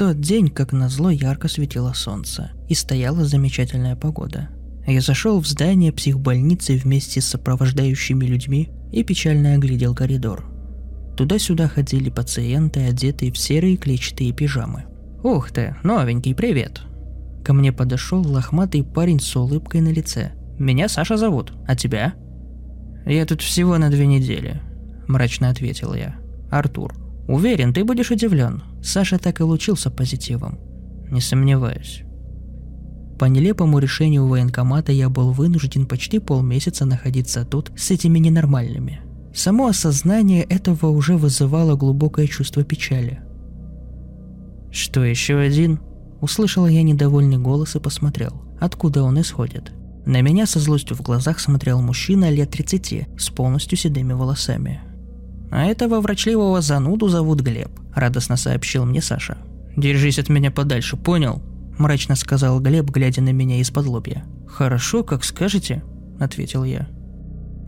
Тот день, как назло, ярко светило солнце, и стояла замечательная погода. Я зашел в здание психбольницы вместе с сопровождающими людьми и печально оглядел коридор. Туда-сюда ходили пациенты, одетые в серые клетчатые пижамы. «Ух ты, новенький, привет!» Ко мне подошел лохматый парень с улыбкой на лице. «Меня Саша зовут, а тебя?» «Я тут всего на две недели», – мрачно ответил я. «Артур». Уверен, ты будешь удивлен. Саша так и лучился позитивом. Не сомневаюсь. По нелепому решению военкомата я был вынужден почти полмесяца находиться тут с этими ненормальными. Само осознание этого уже вызывало глубокое чувство печали. «Что, еще один?» Услышал я недовольный голос и посмотрел, откуда он исходит. На меня со злостью в глазах смотрел мужчина лет 30 с полностью седыми волосами – «А этого врачливого зануду зовут Глеб», – радостно сообщил мне Саша. «Держись от меня подальше, понял?» – мрачно сказал Глеб, глядя на меня из-под лобья. «Хорошо, как скажете», – ответил я.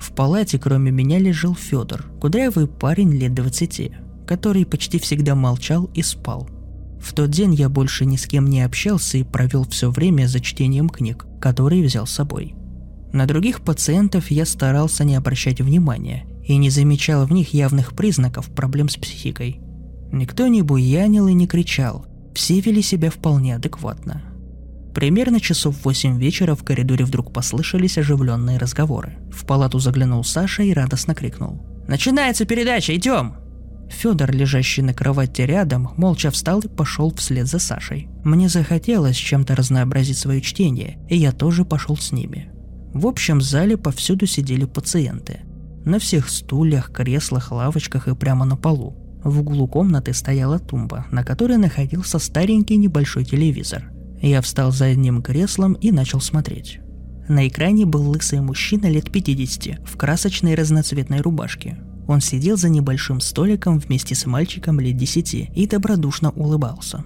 В палате кроме меня лежал Федор, кудрявый парень лет двадцати, который почти всегда молчал и спал. В тот день я больше ни с кем не общался и провел все время за чтением книг, которые взял с собой. На других пациентов я старался не обращать внимания и не замечал в них явных признаков проблем с психикой. Никто не буянил и не кричал, все вели себя вполне адекватно. Примерно часов в восемь вечера в коридоре вдруг послышались оживленные разговоры. В палату заглянул Саша и радостно крикнул. «Начинается передача, идем!» Федор, лежащий на кровати рядом, молча встал и пошел вслед за Сашей. Мне захотелось чем-то разнообразить свое чтение, и я тоже пошел с ними. В общем зале повсюду сидели пациенты – на всех стульях, креслах, лавочках и прямо на полу. В углу комнаты стояла тумба, на которой находился старенький небольшой телевизор. Я встал за одним креслом и начал смотреть. На экране был лысый мужчина лет 50 в красочной разноцветной рубашке. Он сидел за небольшим столиком вместе с мальчиком лет 10 и добродушно улыбался.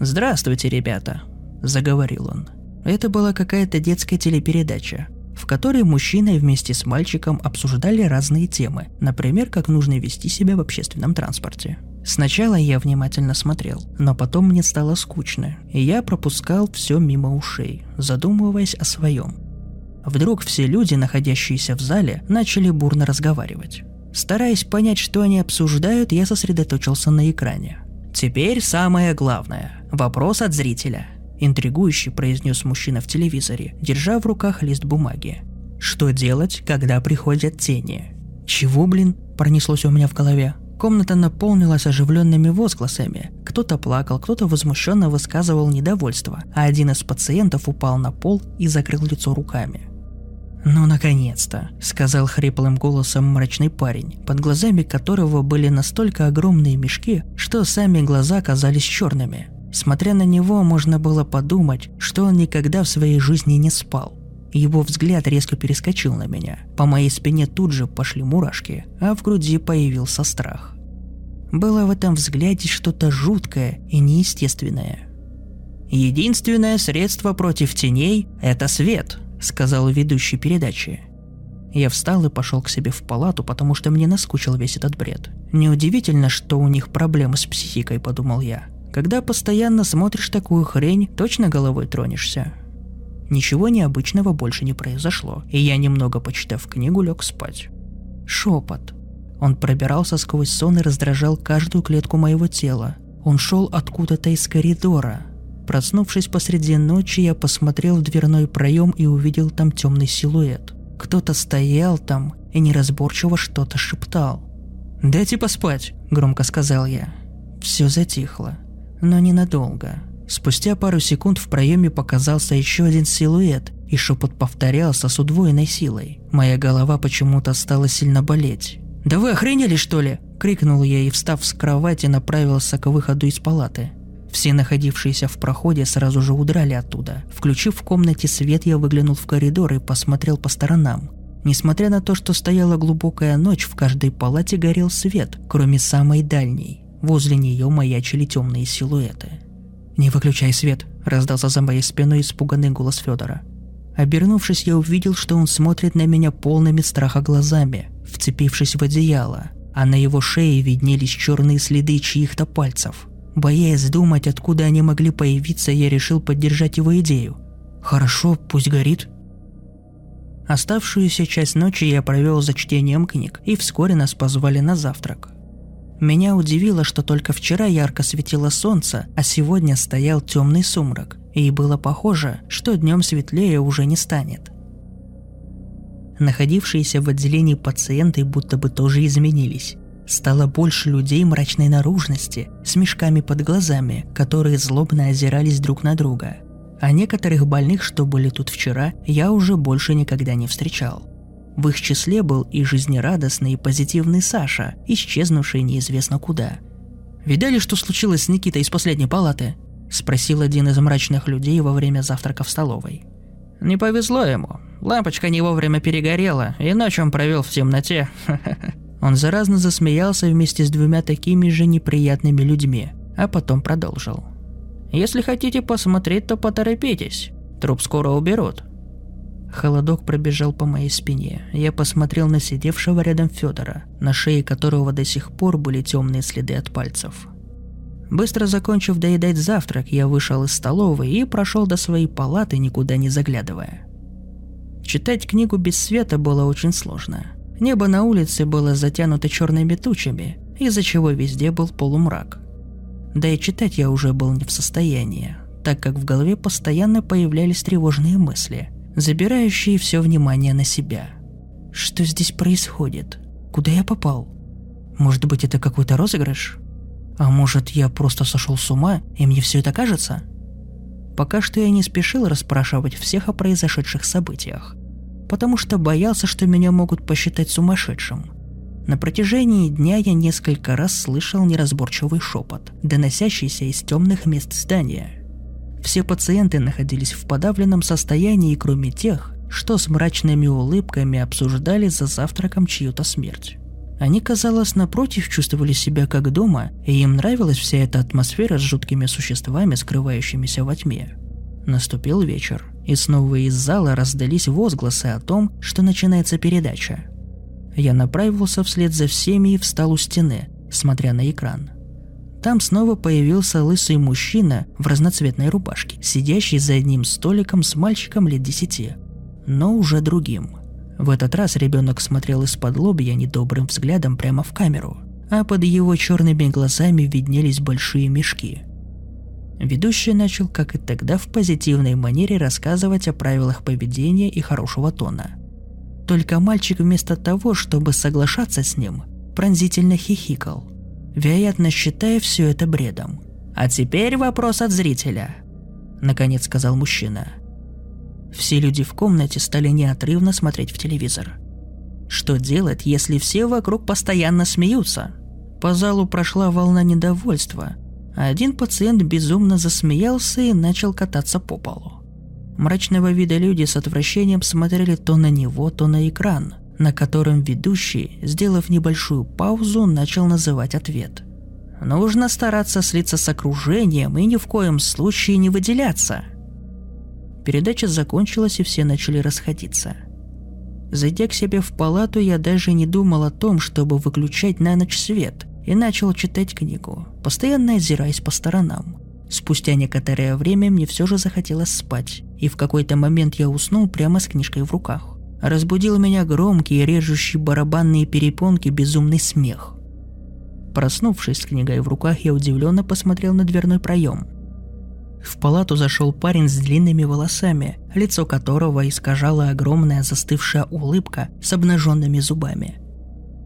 «Здравствуйте, ребята», – заговорил он. Это была какая-то детская телепередача в которой мужчина вместе с мальчиком обсуждали разные темы, например, как нужно вести себя в общественном транспорте. Сначала я внимательно смотрел, но потом мне стало скучно, и я пропускал все мимо ушей, задумываясь о своем. Вдруг все люди, находящиеся в зале, начали бурно разговаривать. Стараясь понять, что они обсуждают, я сосредоточился на экране. Теперь самое главное. Вопрос от зрителя. Интригующе произнес мужчина в телевизоре, держа в руках лист бумаги. Что делать, когда приходят тени? Чего, блин, пронеслось у меня в голове. Комната наполнилась оживленными возгласами. Кто-то плакал, кто-то возмущенно высказывал недовольство, а один из пациентов упал на пол и закрыл лицо руками. «Ну, наконец-то», — сказал хриплым голосом мрачный парень, под глазами которого были настолько огромные мешки, что сами глаза казались черными. Смотря на него, можно было подумать, что он никогда в своей жизни не спал. Его взгляд резко перескочил на меня. По моей спине тут же пошли мурашки, а в груди появился страх. Было в этом взгляде что-то жуткое и неестественное. «Единственное средство против теней – это свет», – сказал ведущий передачи. Я встал и пошел к себе в палату, потому что мне наскучил весь этот бред. Неудивительно, что у них проблемы с психикой, подумал я. Когда постоянно смотришь такую хрень, точно головой тронешься. Ничего необычного больше не произошло, и я, немного почитав книгу, лег спать. Шепот. Он пробирался сквозь сон и раздражал каждую клетку моего тела. Он шел откуда-то из коридора. Проснувшись посреди ночи, я посмотрел в дверной проем и увидел там темный силуэт. Кто-то стоял там и неразборчиво что-то шептал. «Дайте поспать», — громко сказал я. Все затихло но ненадолго. Спустя пару секунд в проеме показался еще один силуэт, и шепот повторялся с удвоенной силой. Моя голова почему-то стала сильно болеть. «Да вы охренели, что ли?» – крикнул я и, встав с кровати, направился к выходу из палаты. Все находившиеся в проходе сразу же удрали оттуда. Включив в комнате свет, я выглянул в коридор и посмотрел по сторонам. Несмотря на то, что стояла глубокая ночь, в каждой палате горел свет, кроме самой дальней. Возле нее маячили темные силуэты. «Не выключай свет», – раздался за моей спиной испуганный голос Федора. Обернувшись, я увидел, что он смотрит на меня полными страха глазами, вцепившись в одеяло, а на его шее виднелись черные следы чьих-то пальцев. Боясь думать, откуда они могли появиться, я решил поддержать его идею. «Хорошо, пусть горит». Оставшуюся часть ночи я провел за чтением книг, и вскоре нас позвали на завтрак. Меня удивило, что только вчера ярко светило солнце, а сегодня стоял темный сумрак, и было похоже, что днем светлее уже не станет. Находившиеся в отделении пациенты будто бы тоже изменились. Стало больше людей мрачной наружности, с мешками под глазами, которые злобно озирались друг на друга. А некоторых больных, что были тут вчера, я уже больше никогда не встречал. В их числе был и жизнерадостный, и позитивный Саша, исчезнувший неизвестно куда. «Видали, что случилось с Никитой из последней палаты?» – спросил один из мрачных людей во время завтрака в столовой. «Не повезло ему. Лампочка не вовремя перегорела, и ночь он провел в темноте. Он заразно засмеялся вместе с двумя такими же неприятными людьми, а потом продолжил. «Если хотите посмотреть, то поторопитесь. Труп скоро уберут». Холодок пробежал по моей спине. Я посмотрел на сидевшего рядом Федора, на шее которого до сих пор были темные следы от пальцев. Быстро закончив доедать завтрак, я вышел из столовой и прошел до своей палаты, никуда не заглядывая. Читать книгу без света было очень сложно. Небо на улице было затянуто черными тучами, из-за чего везде был полумрак. Да и читать я уже был не в состоянии, так как в голове постоянно появлялись тревожные мысли, забирающие все внимание на себя. Что здесь происходит? Куда я попал? Может быть, это какой-то розыгрыш? А может, я просто сошел с ума, и мне все это кажется? Пока что я не спешил расспрашивать всех о произошедших событиях, потому что боялся, что меня могут посчитать сумасшедшим. На протяжении дня я несколько раз слышал неразборчивый шепот, доносящийся из темных мест здания. Все пациенты находились в подавленном состоянии, кроме тех, что с мрачными улыбками обсуждали за завтраком чью-то смерть. Они, казалось, напротив чувствовали себя как дома, и им нравилась вся эта атмосфера с жуткими существами, скрывающимися во тьме. Наступил вечер, и снова из зала раздались возгласы о том, что начинается передача. Я направился вслед за всеми и встал у стены, смотря на экран. Там снова появился лысый мужчина в разноцветной рубашке, сидящий за одним столиком с мальчиком лет десяти, но уже другим – в этот раз ребенок смотрел из-под лобья недобрым взглядом прямо в камеру, а под его черными глазами виднелись большие мешки. Ведущий начал, как и тогда, в позитивной манере рассказывать о правилах поведения и хорошего тона. Только мальчик вместо того, чтобы соглашаться с ним, пронзительно хихикал, вероятно, считая все это бредом. «А теперь вопрос от зрителя», — наконец сказал мужчина – все люди в комнате стали неотрывно смотреть в телевизор. Что делать, если все вокруг постоянно смеются? По залу прошла волна недовольства, один пациент безумно засмеялся и начал кататься по полу. Мрачного вида люди с отвращением смотрели то на него, то на экран, на котором ведущий, сделав небольшую паузу, начал называть ответ. Нужно стараться слиться с окружением и ни в коем случае не выделяться – Передача закончилась, и все начали расходиться. Зайдя к себе в палату, я даже не думал о том, чтобы выключать на ночь свет, и начал читать книгу, постоянно озираясь по сторонам. Спустя некоторое время мне все же захотелось спать, и в какой-то момент я уснул прямо с книжкой в руках. Разбудил меня громкий, режущий барабанные перепонки безумный смех. Проснувшись с книгой в руках, я удивленно посмотрел на дверной проем. В палату зашел парень с длинными волосами, лицо которого искажала огромная застывшая улыбка с обнаженными зубами.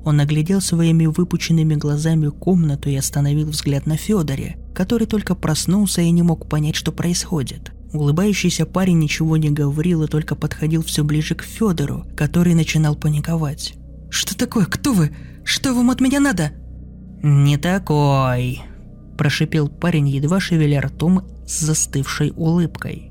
Он оглядел своими выпученными глазами комнату и остановил взгляд на Федоре, который только проснулся и не мог понять, что происходит. Улыбающийся парень ничего не говорил и только подходил все ближе к Федору, который начинал паниковать. «Что такое? Кто вы? Что вам от меня надо?» «Не такой», – прошипел парень, едва шевеля ртом с застывшей улыбкой.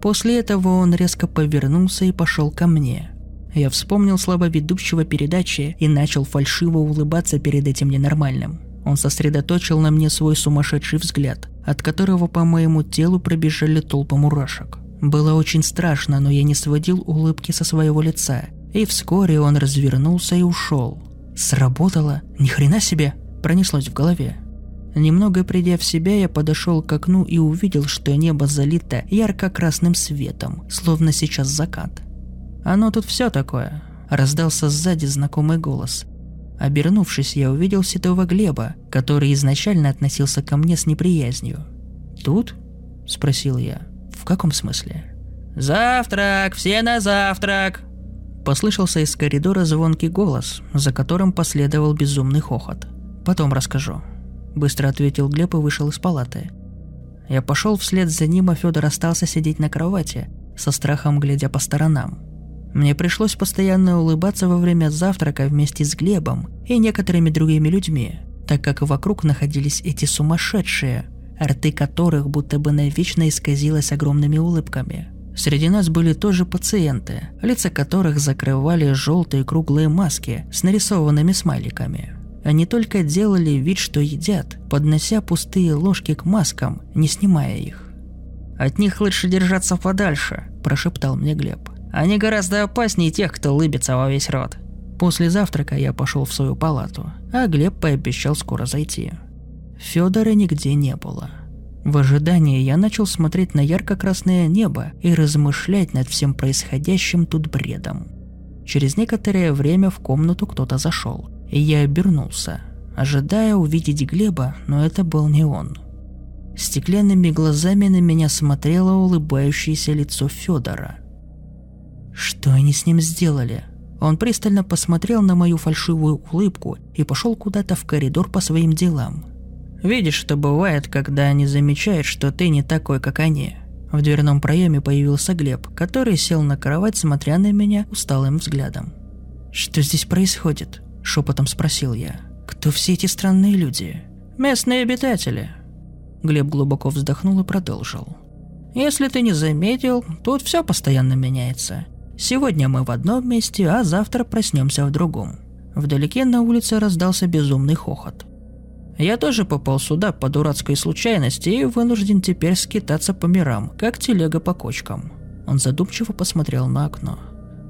После этого он резко повернулся и пошел ко мне. Я вспомнил слова ведущего передачи и начал фальшиво улыбаться перед этим ненормальным. Он сосредоточил на мне свой сумасшедший взгляд, от которого по моему телу пробежали толпы мурашек. Было очень страшно, но я не сводил улыбки со своего лица, и вскоре он развернулся и ушел. Сработало? Ни хрена себе! Пронеслось в голове. Немного придя в себя, я подошел к окну и увидел, что небо залито ярко-красным светом, словно сейчас закат. «Оно тут все такое», – раздался сзади знакомый голос. Обернувшись, я увидел седого Глеба, который изначально относился ко мне с неприязнью. «Тут?» – спросил я. «В каком смысле?» «Завтрак! Все на завтрак!» Послышался из коридора звонкий голос, за которым последовал безумный хохот. «Потом расскажу», – быстро ответил Глеб и вышел из палаты. Я пошел вслед за ним, а Федор остался сидеть на кровати, со страхом глядя по сторонам. Мне пришлось постоянно улыбаться во время завтрака вместе с Глебом и некоторыми другими людьми, так как вокруг находились эти сумасшедшие, рты которых будто бы навечно исказилось огромными улыбками. Среди нас были тоже пациенты, лица которых закрывали желтые круглые маски с нарисованными смайликами. Они только делали вид, что едят, поднося пустые ложки к маскам, не снимая их. «От них лучше держаться подальше», – прошептал мне Глеб. Они гораздо опаснее тех, кто лыбится во весь рот. После завтрака я пошел в свою палату, а Глеб пообещал скоро зайти. Федора нигде не было. В ожидании я начал смотреть на ярко-красное небо и размышлять над всем происходящим тут бредом. Через некоторое время в комнату кто-то зашел, и я обернулся, ожидая увидеть Глеба, но это был не он. Стеклянными глазами на меня смотрело улыбающееся лицо Федора – что они с ним сделали? Он пристально посмотрел на мою фальшивую улыбку и пошел куда-то в коридор по своим делам. «Видишь, что бывает, когда они замечают, что ты не такой, как они?» В дверном проеме появился Глеб, который сел на кровать, смотря на меня усталым взглядом. «Что здесь происходит?» – шепотом спросил я. «Кто все эти странные люди?» «Местные обитатели». Глеб глубоко вздохнул и продолжил. «Если ты не заметил, тут все постоянно меняется. Сегодня мы в одном месте, а завтра проснемся в другом. Вдалеке на улице раздался безумный хохот. Я тоже попал сюда по дурацкой случайности и вынужден теперь скитаться по мирам, как телега по кочкам. Он задумчиво посмотрел на окно.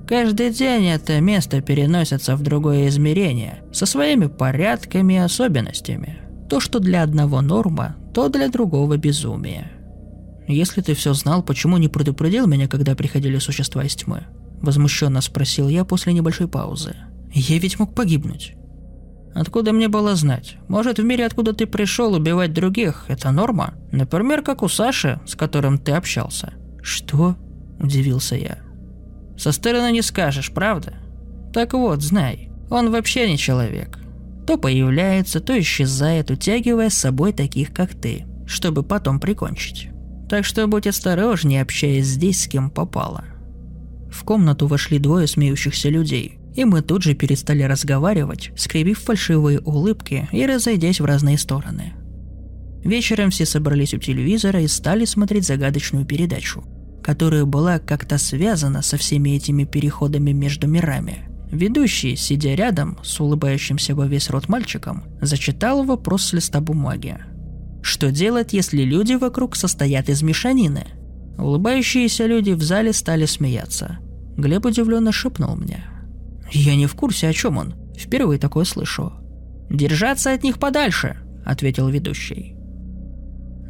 Каждый день это место переносится в другое измерение, со своими порядками и особенностями. То, что для одного норма, то для другого безумие. Если ты все знал, почему не предупредил меня, когда приходили существа из тьмы? Возмущенно спросил я после небольшой паузы. Я ведь мог погибнуть. Откуда мне было знать? Может, в мире, откуда ты пришел, убивать других – это норма? Например, как у Саши, с которым ты общался. Что? Удивился я. Со стороны не скажешь, правда? Так вот, знай, он вообще не человек. То появляется, то исчезает, утягивая с собой таких, как ты, чтобы потом прикончить. Так что будь осторожнее, общаясь здесь с кем попало – в комнату вошли двое смеющихся людей, и мы тут же перестали разговаривать, скривив фальшивые улыбки и разойдясь в разные стороны. Вечером все собрались у телевизора и стали смотреть загадочную передачу, которая была как-то связана со всеми этими переходами между мирами. Ведущий, сидя рядом с улыбающимся во весь рот мальчиком, зачитал вопрос с листа бумаги. Что делать, если люди вокруг состоят из мешанины – Улыбающиеся люди в зале стали смеяться. Глеб удивленно шепнул мне. «Я не в курсе, о чем он. Впервые такое слышу». «Держаться от них подальше», — ответил ведущий.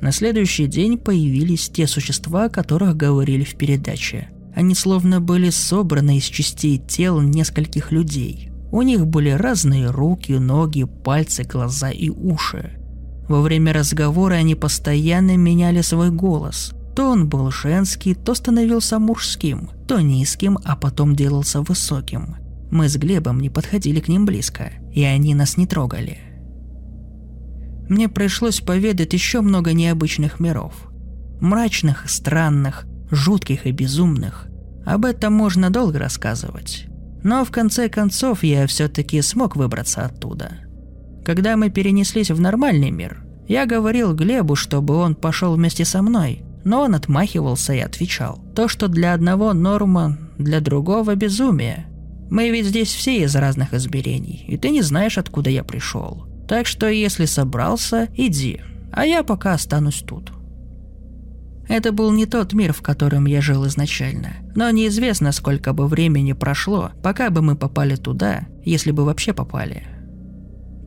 На следующий день появились те существа, о которых говорили в передаче. Они словно были собраны из частей тел нескольких людей. У них были разные руки, ноги, пальцы, глаза и уши. Во время разговора они постоянно меняли свой голос. То он был женский, то становился мужским, то низким, а потом делался высоким. Мы с Глебом не подходили к ним близко, и они нас не трогали. Мне пришлось поведать еще много необычных миров. Мрачных, странных, жутких и безумных. Об этом можно долго рассказывать. Но в конце концов я все-таки смог выбраться оттуда. Когда мы перенеслись в нормальный мир, я говорил Глебу, чтобы он пошел вместе со мной, но он отмахивался и отвечал. То, что для одного норма, для другого безумие. Мы ведь здесь все из разных измерений, и ты не знаешь, откуда я пришел. Так что если собрался, иди, а я пока останусь тут. Это был не тот мир, в котором я жил изначально, но неизвестно, сколько бы времени прошло, пока бы мы попали туда, если бы вообще попали.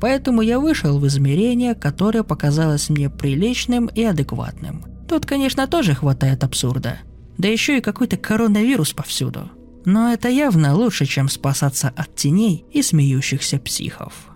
Поэтому я вышел в измерение, которое показалось мне приличным и адекватным. Тут, конечно, тоже хватает абсурда. Да еще и какой-то коронавирус повсюду. Но это явно лучше, чем спасаться от теней и смеющихся психов.